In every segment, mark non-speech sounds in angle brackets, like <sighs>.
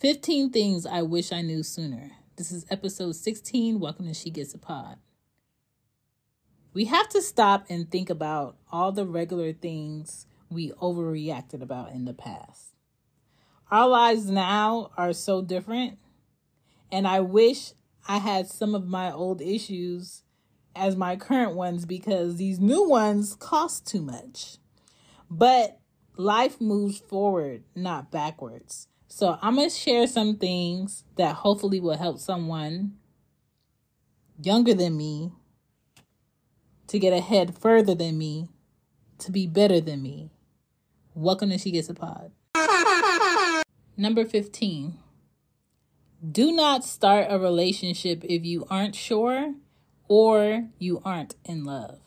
15 Things I Wish I Knew Sooner. This is episode 16. Welcome to She Gets a Pod. We have to stop and think about all the regular things we overreacted about in the past. Our lives now are so different, and I wish I had some of my old issues as my current ones because these new ones cost too much. But life moves forward, not backwards. So I'm going to share some things that hopefully will help someone younger than me to get ahead further than me, to be better than me. Welcome to She Gets a Pod. Number 15. Do not start a relationship if you aren't sure or you aren't in love.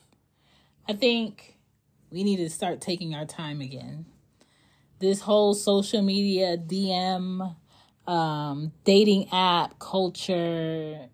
I think we need to start taking our time again this whole social media DM um, dating app culture.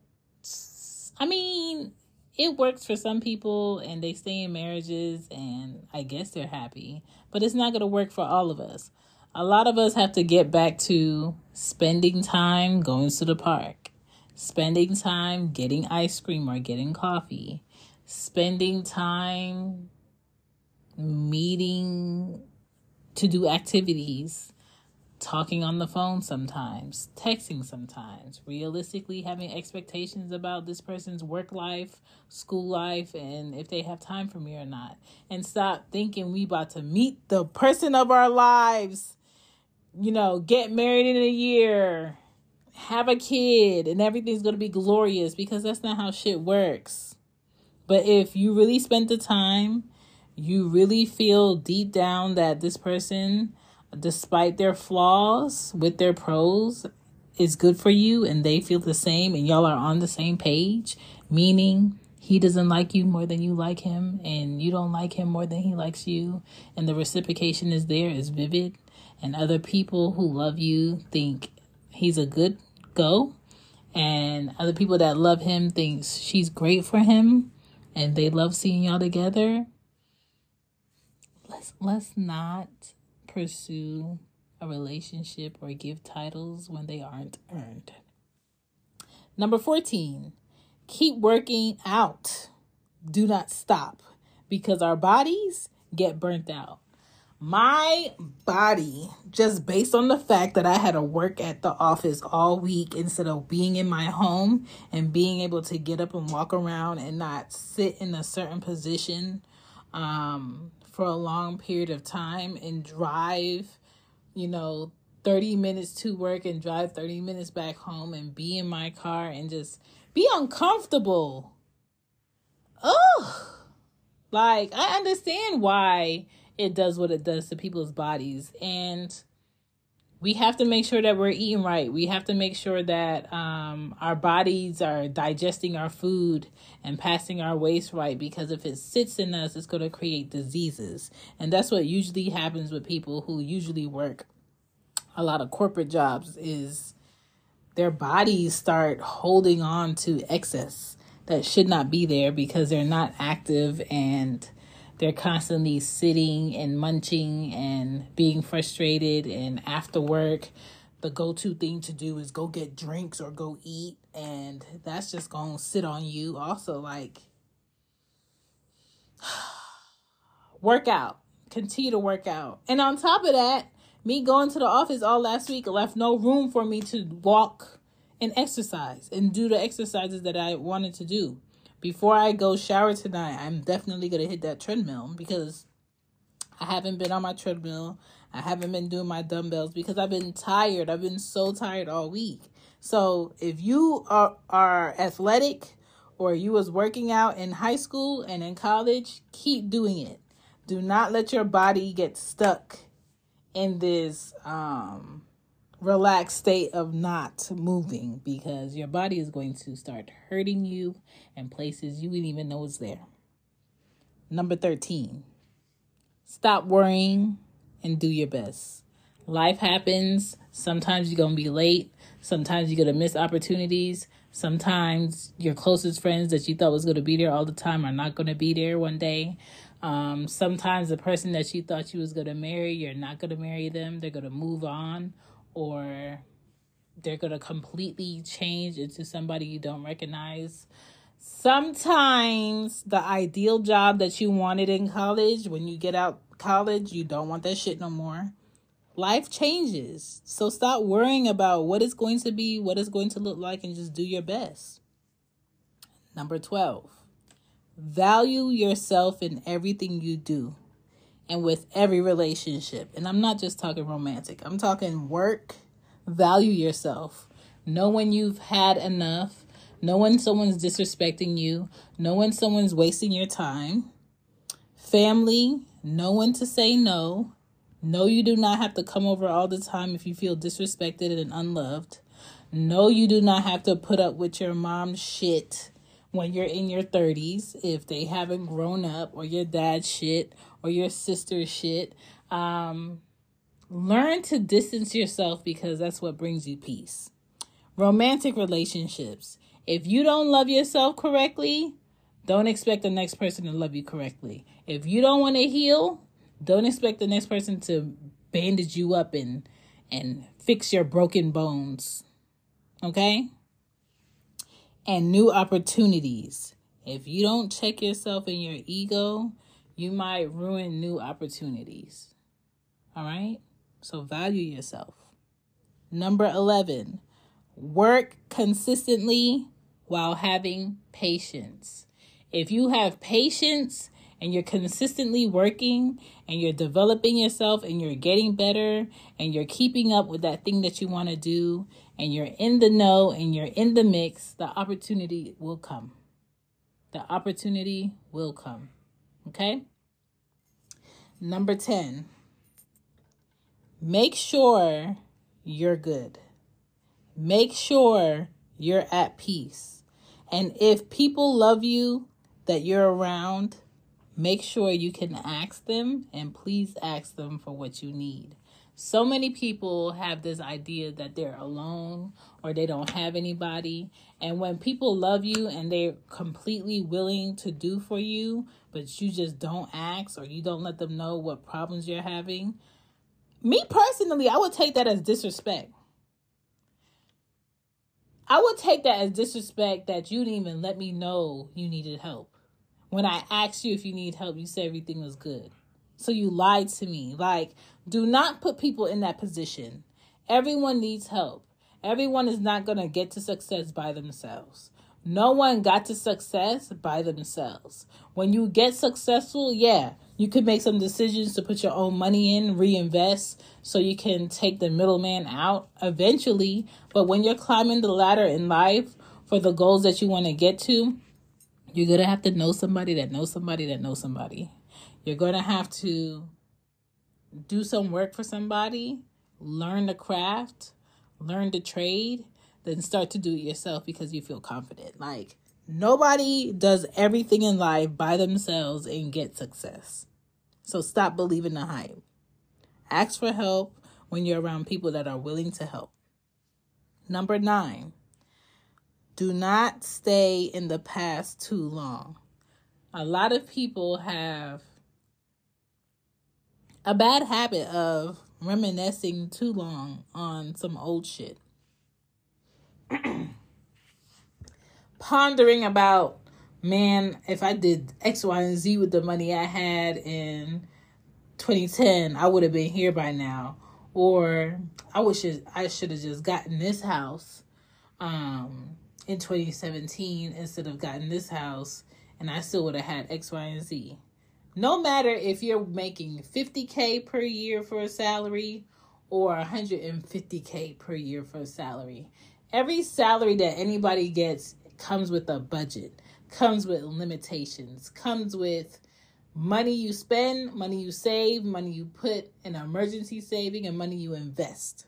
I mean, it works for some people and they stay in marriages and I guess they're happy, but it's not going to work for all of us. A lot of us have to get back to spending time going to the park, spending time getting ice cream or getting coffee, spending time meeting to do activities, talking on the phone sometimes, texting sometimes, realistically having expectations about this person's work life, school life, and if they have time for me or not. And stop thinking we about to meet the person of our lives, you know, get married in a year, have a kid, and everything's going to be glorious because that's not how shit works. But if you really spent the time you really feel deep down that this person, despite their flaws, with their pros, is good for you and they feel the same and y'all are on the same page, meaning he doesn't like you more than you like him and you don't like him more than he likes you. And the reciprocation is there is vivid. And other people who love you think he's a good go. And other people that love him thinks she's great for him and they love seeing y'all together let's let's not pursue a relationship or give titles when they aren't earned. Number 14, keep working out. Do not stop because our bodies get burnt out. My body, just based on the fact that I had to work at the office all week instead of being in my home and being able to get up and walk around and not sit in a certain position um, for a long period of time and drive, you know, 30 minutes to work and drive 30 minutes back home and be in my car and just be uncomfortable. Oh, like I understand why it does what it does to people's bodies. And we have to make sure that we're eating right. We have to make sure that um, our bodies are digesting our food and passing our waste right because if it sits in us, it's going to create diseases. And that's what usually happens with people who usually work a lot of corporate jobs is their bodies start holding on to excess that should not be there because they're not active and they're constantly sitting and munching and being frustrated and after work. The go-to thing to do is go get drinks or go eat and that's just going to sit on you. Also like <sighs> work out continue to work out. And on top of that me going to the office all last week left no room for me to walk and exercise and do the exercises that i wanted to do before I go shower tonight, I'm definitely going to hit that treadmill because I haven't been on my treadmill. I haven't been doing my dumbbells because I've been tired. I've been so tired all week. So if you are, are athletic or you was working out in high school and in college, keep doing it. Do not let your body get stuck in this um relaxed state of not moving because your body is going to start hurting you in places you didn't even know was there. Number 13, stop worrying and do your best. Life happens. Sometimes you're going to be late. Sometimes you're going to miss opportunities. Sometimes your closest friends that you thought was going to be there all the time are not going to be there one day. Um, sometimes the person that you thought you was going to marry, you're not going to marry them. They're going to move on or they're going to completely change into somebody you don't recognize. Sometimes the ideal job that you wanted in college, when you get out college, you don't want that shit no more. Life changes. So stop worrying about what it's going to be, what it's going to look like, and just do your best. Number 12, value yourself in everything you do and with every relationship. And I'm not just talking romantic, I'm talking work. Value yourself. Know when you've had enough. Know when someone's disrespecting you. Know when someone's wasting your time. Family, know when to say no. Know you do not have to come over all the time if you feel disrespected and unloved. Know you do not have to put up with your mom's shit when you're in your 30s if they haven't grown up or your dad's shit or your sister's shit. Um, learn to distance yourself because that's what brings you peace. Romantic relationships. If you don't love yourself correctly, don't expect the next person to love you correctly. If you don't want to heal, don't expect the next person to bandage you up and and fix your broken bones. Okay? And new opportunities. If you don't check yourself and your ego, you might ruin new opportunities. All right? So value yourself. Number 11, work consistently while having patience. If you have patience and you're consistently working and you're developing yourself and you're getting better and you're keeping up with that thing that you want to do and you're in the know and you're in the mix, the opportunity will come. The opportunity will come. Okay? Number 10, make sure you're good. Make sure you're at peace. And if people love you that you're around, make sure you can ask them and please ask them for what you need. So many people have this idea that they're alone or they don't have anybody. And when people love you and they're completely willing to do for you, but you just don't ask or you don't let them know what problems you're having, me personally, I would take that as disrespect. I would take that as disrespect that you didn't even let me know you needed help. When I asked you if you need help, you said everything was good. So you lied to me. Like, do not put people in that position. Everyone needs help. Everyone is not going to get to success by themselves. No one got to success by themselves. When you get successful, yeah, you could make some decisions to put your own money in, reinvest, so you can take the middleman out eventually. But when you're climbing the ladder in life for the goals that you want to get to, you're going to have to know somebody that knows somebody that knows somebody. You're going to have to do some work for somebody, learn the craft, learn the trade, then start to do it yourself because you feel confident. Like, nobody does everything in life by themselves and get success. So stop believing the hype. Ask for help when you're around people that are willing to help. Number nine, do not stay in the past too long. A lot of people have a bad habit of reminiscing too long on some old shit. <clears throat> Pondering about, man, if I did X, Y, and Z with the money I had in 2010, I would have been here by now. Or I wish I should have just gotten this house um, in 2017 instead of gotten this house, and I still would have had X, Y, and Z no matter if you're making 50k per year for a salary or 150k per year for a salary every salary that anybody gets comes with a budget comes with limitations comes with money you spend money you save money you put in emergency saving and money you invest.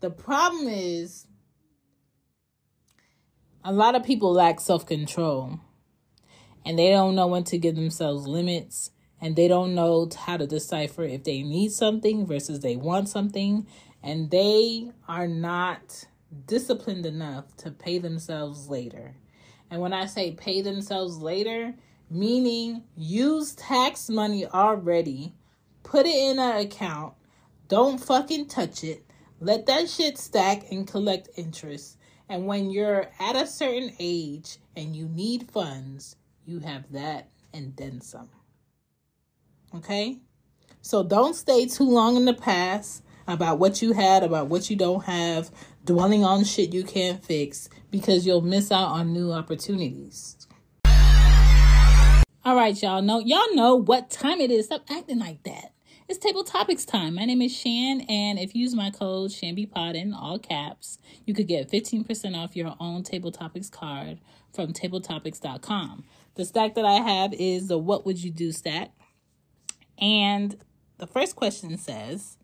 The problem is a lot of people lack self-control and they don't know when to give themselves limits. And they don't know how to decipher if they need something versus they want something. And they are not disciplined enough to pay themselves later. And when I say pay themselves later, meaning use tax money already, put it in an account, don't fucking touch it, Let that shit stack and collect interest. And when you're at a certain age and you need funds, you have that and then some. Okay? So don't stay too long in the past about what you had, about what you don't have, dwelling on shit you can't fix because you'll miss out on new opportunities. All right, y'all know y'all know what time it is. Stop acting like that. It's table topics time. My name is Shan, and if you use my code ShanBPod in all caps, you could get 15% off your own table topics card from tabletopics.com. The stack that I have is the What Would You Do stack. And the first question says,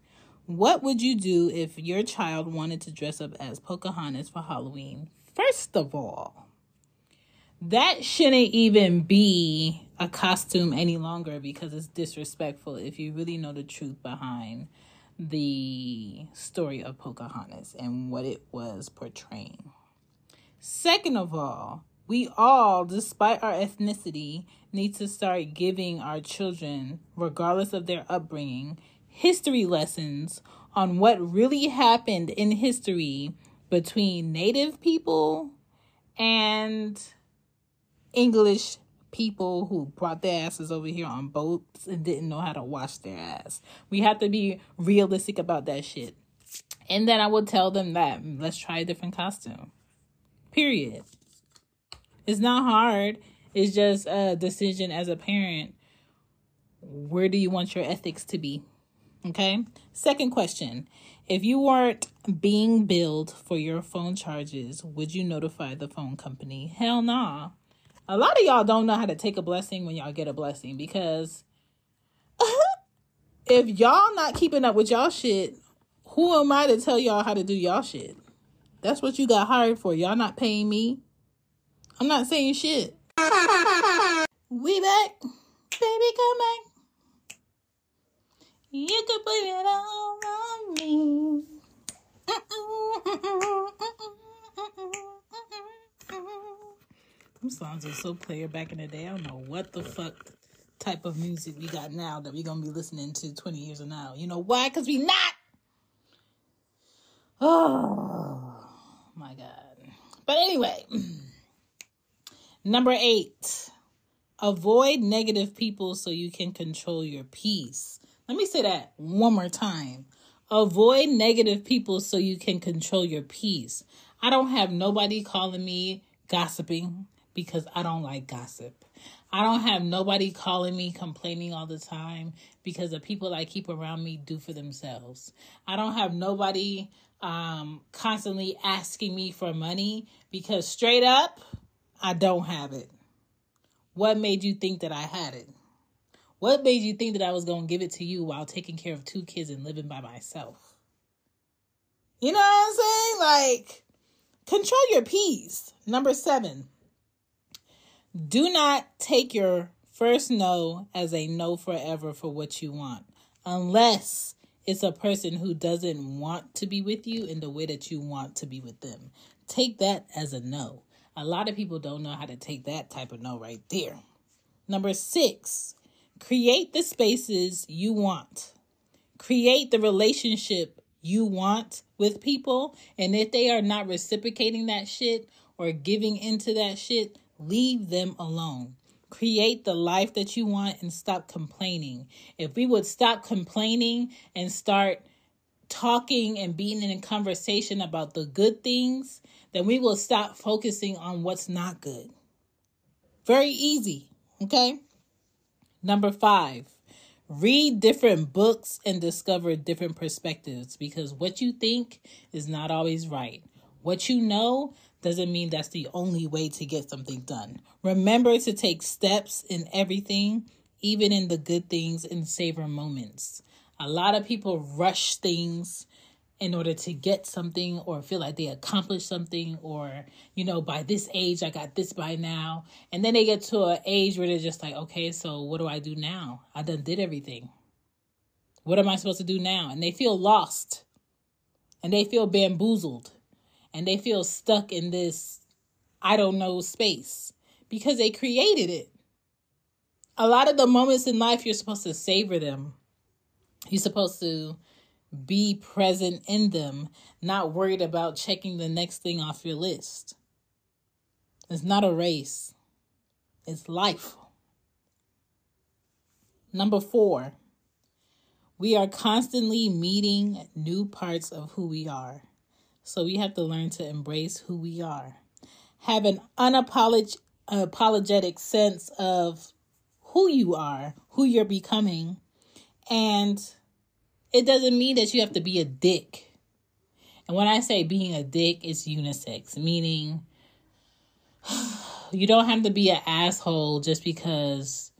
What would you do if your child wanted to dress up as Pocahontas for Halloween? First of all, that shouldn't even be a costume any longer because it's disrespectful if you really know the truth behind the story of Pocahontas and what it was portraying. Second of all, we all, despite our ethnicity, need to start giving our children, regardless of their upbringing, history lessons on what really happened in history between Native people and English people who brought their asses over here on boats and didn't know how to wash their ass. We have to be realistic about that shit. And then I would tell them that let's try a different costume. Period. It's not hard. It's just a decision as a parent. Where do you want your ethics to be? Okay. Second question. If you weren't being billed for your phone charges, would you notify the phone company? Hell nah. A lot of y'all don't know how to take a blessing when y'all get a blessing because <laughs> if y'all not keeping up with y'all shit, who am I to tell y'all how to do y'all shit? That's what you got hired for. Y'all not paying me. I'm not saying shit. We back. Baby, come back. You could blame it all on me. <laughs> Them songs are so player back in the day. I don't know what the fuck type of music we got now that we're gonna be listening to 20 years from now. You know why? Because we not. <sighs> Oh my god. But anyway, <clears throat> number eight. Avoid negative people so you can control your peace. Let me say that one more time. Avoid negative people so you can control your peace. I don't have nobody calling me gossiping because I don't like gossip. I don't have nobody calling me complaining all the time because the people I keep around me do for themselves. I don't have nobody um, constantly asking me for money because straight up, I don't have it. What made you think that I had it? What made you think that I was going to give it to you while taking care of two kids and living by myself? You know what I'm saying? Like, control your peace. Number seven, do not take your first no as a no forever for what you want, unless it's a person who doesn't want to be with you in the way that you want to be with them. Take that as a no. A lot of people don't know how to take that type of no right there. Number six, create the spaces you want. Create the relationship you want with people. And if they are not reciprocating that shit or giving into that shit, Leave them alone. Create the life that you want and stop complaining. If we would stop complaining and start talking and being in a conversation about the good things, then we will stop focusing on what's not good. Very easy. Okay. Number five, read different books and discover different perspectives because what you think is not always right. What you know doesn't mean that's the only way to get something done. Remember to take steps in everything, even in the good things and savor moments. A lot of people rush things in order to get something or feel like they accomplished something or you know by this age i got this by now. And then they get to an age where they're just like okay so what do i do now? I done did everything. What am i supposed to do now? And they feel lost. And they feel bamboozled. And they feel stuck in this I don't know space because they created it. A lot of the moments in life, you're supposed to savor them. You're supposed to be present in them, not worried about checking the next thing off your list. It's not a race, it's life. Number four, we are constantly meeting new parts of who we are. So we have to learn to embrace who we are. Have an unapologetic sense of who you are, who you're becoming. And it doesn't mean that you have to be a dick. And when I say being a dick, it's unisex, meaning <sighs> you don't have to be an asshole just because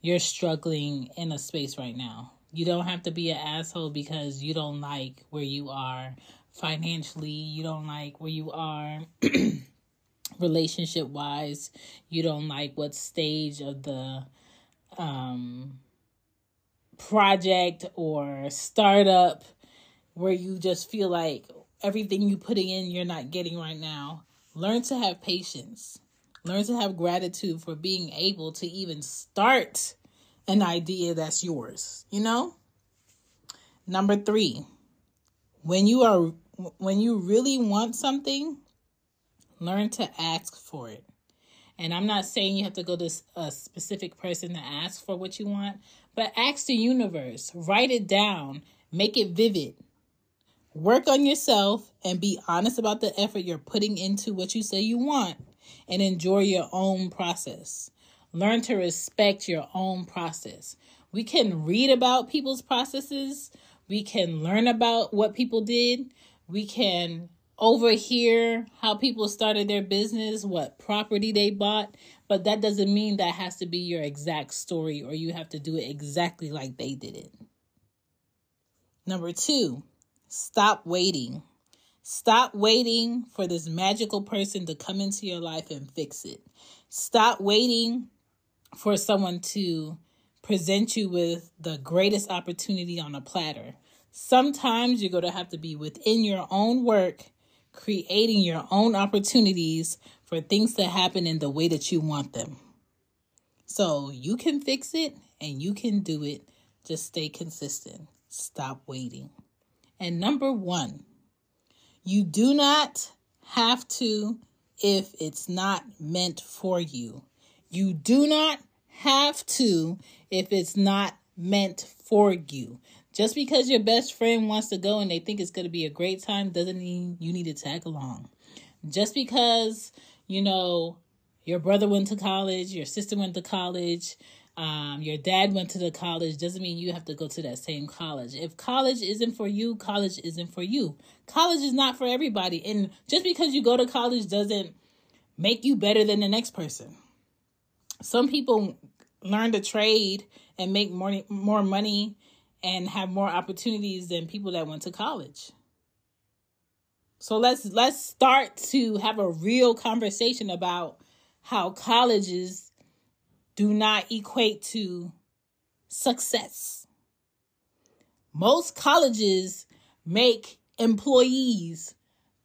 you're struggling in a space right now. You don't have to be an asshole because you don't like where you are financially, you don't like where you are <clears throat> relationship wise, you don't like what stage of the um project or startup where you just feel like everything you putting in you're not getting right now. Learn to have patience. Learn to have gratitude for being able to even start an idea that's yours, you know? Number 3. When you are when you really want something, learn to ask for it. And I'm not saying you have to go to a specific person to ask for what you want, but ask the universe, write it down, make it vivid. Work on yourself and be honest about the effort you're putting into what you say you want and enjoy your own process. Learn to respect your own process. We can read about people's processes, we can learn about what people did, we can overhear how people started their business, what property they bought, but that doesn't mean that has to be your exact story or you have to do it exactly like they did it. Number two, stop waiting. Stop waiting for this magical person to come into your life and fix it. Stop waiting for someone to present you with the greatest opportunity on a platter. Sometimes you're going to have to be within your own work, creating your own opportunities for things to happen in the way that you want them. So you can fix it and you can do it. Just stay consistent. Stop waiting. And number one, you do not have to if it's not meant for you. You do not have to if it's not meant for you. Just because your best friend wants to go and they think it's going to be a great time doesn't mean you need to tag along. Just because you know, your brother went to college, your sister went to college, um, your dad went to the college doesn't mean you have to go to that same college. If college isn't for you, college isn't for you. College is not for everybody. And just because you go to college doesn't make you better than the next person. Some people learn to trade and make more, more money and have more opportunities than people that went to college. So let's let's start to have a real conversation about how colleges do not equate to success. Most colleges make employees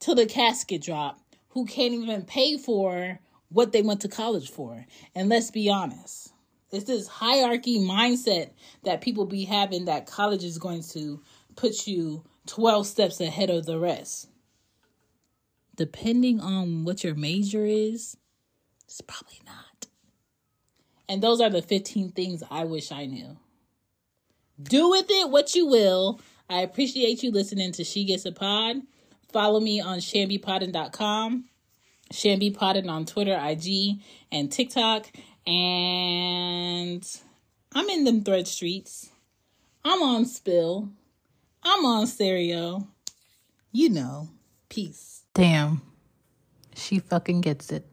to the casket drop who can't even pay for what they went to college for. And let's be honest, it's this hierarchy mindset that people be having that college is going to put you 12 steps ahead of the rest depending on what your major is, it's probably not. And those are the 15 things I wish I knew. Do with it what you will. I appreciate you listening to She Gets a Pod. Follow me on chanbepoddin.com, chanbepoddin on Twitter, IG, and TikTok. And I'm in them thread streets. I'm on Spill. I'm on Stereo. You know. Peace. Damn. She fucking gets it.